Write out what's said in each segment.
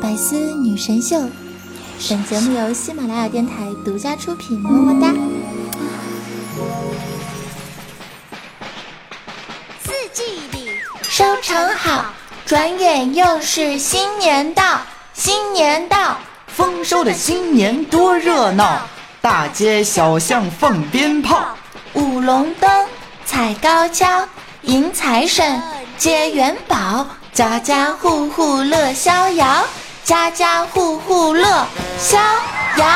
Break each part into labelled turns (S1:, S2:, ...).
S1: 百思女神秀，本节目由喜马拉雅电台独家出品，么么哒。四季里收成好，转眼又是新年到，新年到，
S2: 丰收的新年多热闹，大街小巷放鞭炮，
S1: 舞龙灯，踩高跷，迎财神，接元宝。家家户户乐逍遥，家家户户乐逍遥。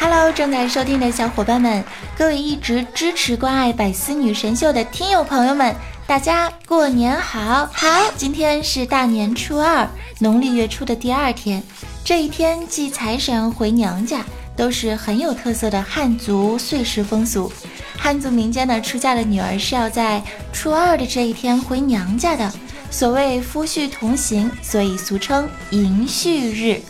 S1: Hello，正在收听的小伙伴们，各位一直支持关爱百思女神秀的听友朋友们，大家过年好！好，今天是大年初二，农历月初的第二天，这一天祭财神回娘家，都是很有特色的汉族岁时风俗。汉族民间呢，出嫁的女儿是要在初二的这一天回娘家的，所谓夫婿同行，所以俗称迎婿日。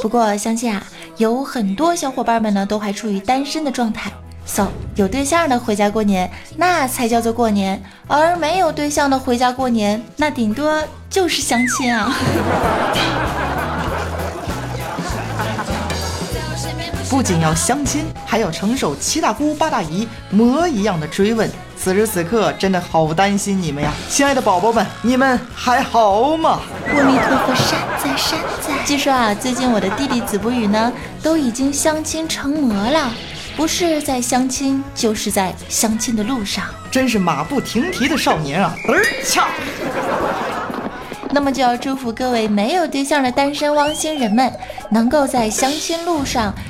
S1: 不过相信啊，有很多小伙伴们呢都还处于单身的状态。So 有对象的回家过年，那才叫做过年；而没有对象的回家过年，那顶多就是相亲啊。
S2: 不仅要相亲，还要承受七大姑八大姨魔一样的追问。此时此刻，真的好担心你们呀，亲爱的宝宝们，你们还好吗？
S1: 阿弥陀佛，善哉善哉。据说啊，最近我的弟弟子不语呢，都已经相亲成魔了，不是在相亲，就是在相亲的路上，
S2: 真是马不停蹄的少年啊！嘚儿恰。
S1: 那么就要祝福各位没有对象的单身汪星人们，能够在相亲路上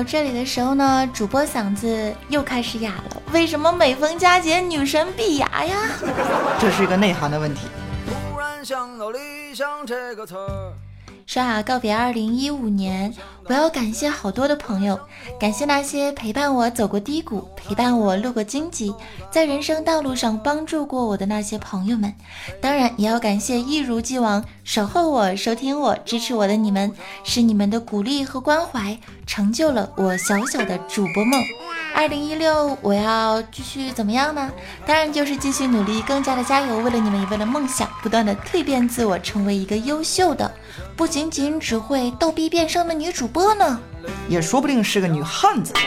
S1: 到这里的时候呢，主播嗓子又开始哑了。为什么每逢佳节女神必哑呀？
S2: 这是一个内涵的问题。
S1: 说啊，告别二零一五年，我要感谢好多的朋友，感谢那些陪伴我走过低谷、陪伴我路过荆棘，在人生道路上帮助过我的那些朋友们。当然，也要感谢一如既往守候我、收听我、支持我的你们，是你们的鼓励和关怀，成就了我小小的主播梦。二零一六，我要继续怎么样呢？当然就是继续努力，更加的加油，为了你们，也为了梦想，不断的蜕变自我，成为一个优秀的，不仅仅只会逗逼变声的女主播呢，
S2: 也说不定是个女汉子。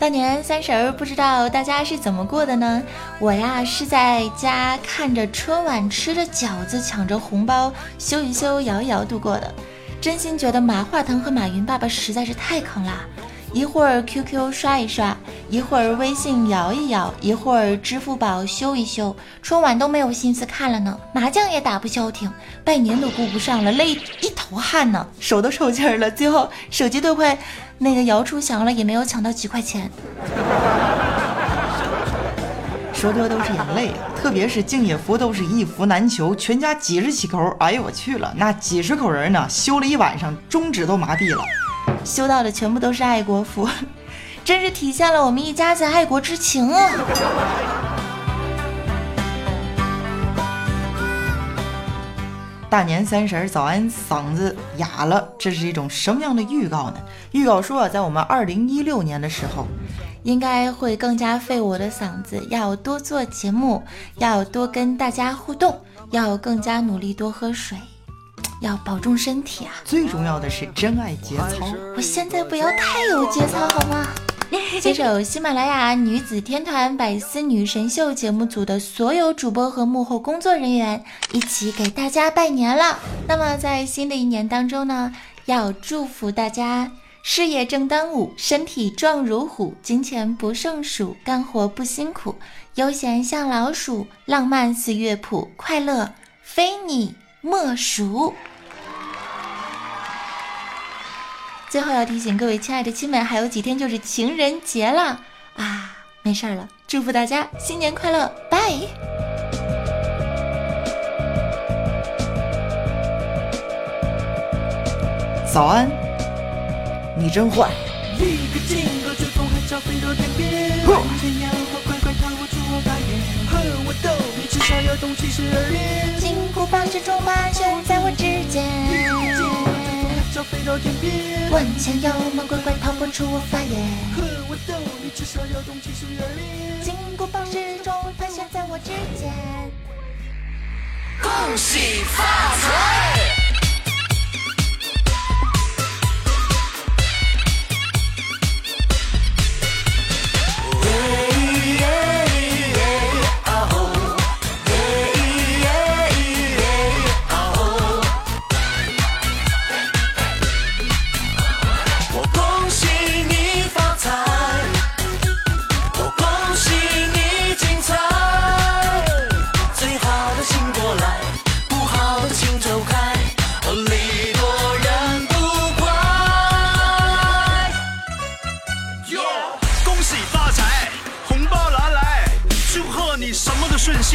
S1: 大年三十儿，不知道大家是怎么过的呢？我呀是在家看着春晚，吃着饺子，抢着红包，修一修，摇一摇度过的。真心觉得马化腾和马云爸爸实在是太坑啦！一会儿 QQ 刷一刷，一会儿微信摇一摇，一会儿支付宝修一修，春晚都没有心思看了呢。麻将也打不消停，拜年都顾不上了，累一头汗呢，手都抽筋儿了。最后手机都快那个摇出翔了，也没有抢到几块钱。
S2: 说多都是眼泪啊！特别是敬业福都是一福难求，全家几十起口，哎呦我去了，那几十口人呢，修了一晚上，中指都麻痹了。
S1: 修到的全部都是爱国服，真是体现了我们一家子爱国之情啊！
S2: 大年三十早安，嗓子哑了，这是一种什么样的预告呢？预告说啊，在我们二零一六年的时候，
S1: 应该会更加费我的嗓子，要多做节目，要多跟大家互动，要更加努力多喝水。要保重身体啊！
S2: 最重要的是真爱节操。
S1: 我现在不要太有节操好吗？接手喜马拉雅女子天团百思女神秀节目组的所有主播和幕后工作人员，一起给大家拜年了。那么在新的一年当中呢，要祝福大家事业正当午，身体壮如虎，金钱不胜数，干活不辛苦，悠闲像老鼠，浪漫似乐谱，快乐非你莫属。最后要提醒各位亲爱的亲们，还有几天就是情人节了啊！没事了，祝福大家新年快乐，拜。
S2: 早安，你真坏。
S1: 金箍棒是竹马，悬万千妖魔鬼怪逃不出我法眼，金箍棒始终盘旋在我指尖。
S3: 恭喜发财！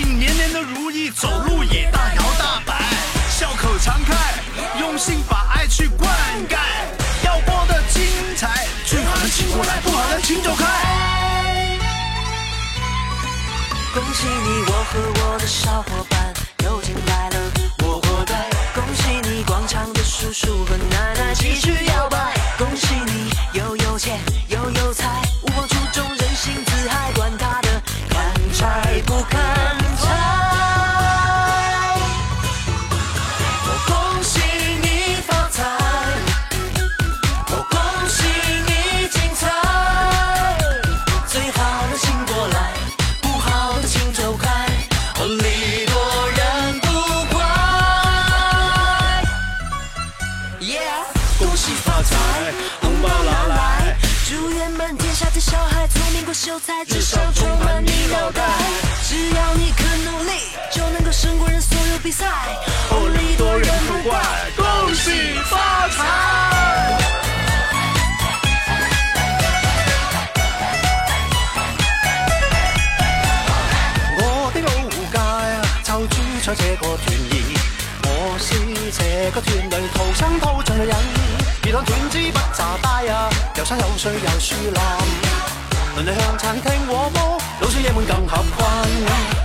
S4: 年年的如意，走路也大摇大摆，笑口常开，用心把爱去灌溉，要播的精彩。最好的请过来，不好的请走开。
S3: 恭喜你，我和我的小伙伴又进来了，我活该。恭喜你，广场的叔叔和奶奶继续摇摆。恭喜你，又有钱又有财，无忘初衷，任性自嗨，管他的看拆不开。至少，充满你脑袋。只要你肯努力，就能够胜过人所有比赛。哦，礼多人不怪，恭喜发财。我的老街啊，就住在这个团儿。我是这个团里土生土长的人。而当团子不咋大啊，有山有水有树林。轮流向餐厅和煲，老少爷们更合群。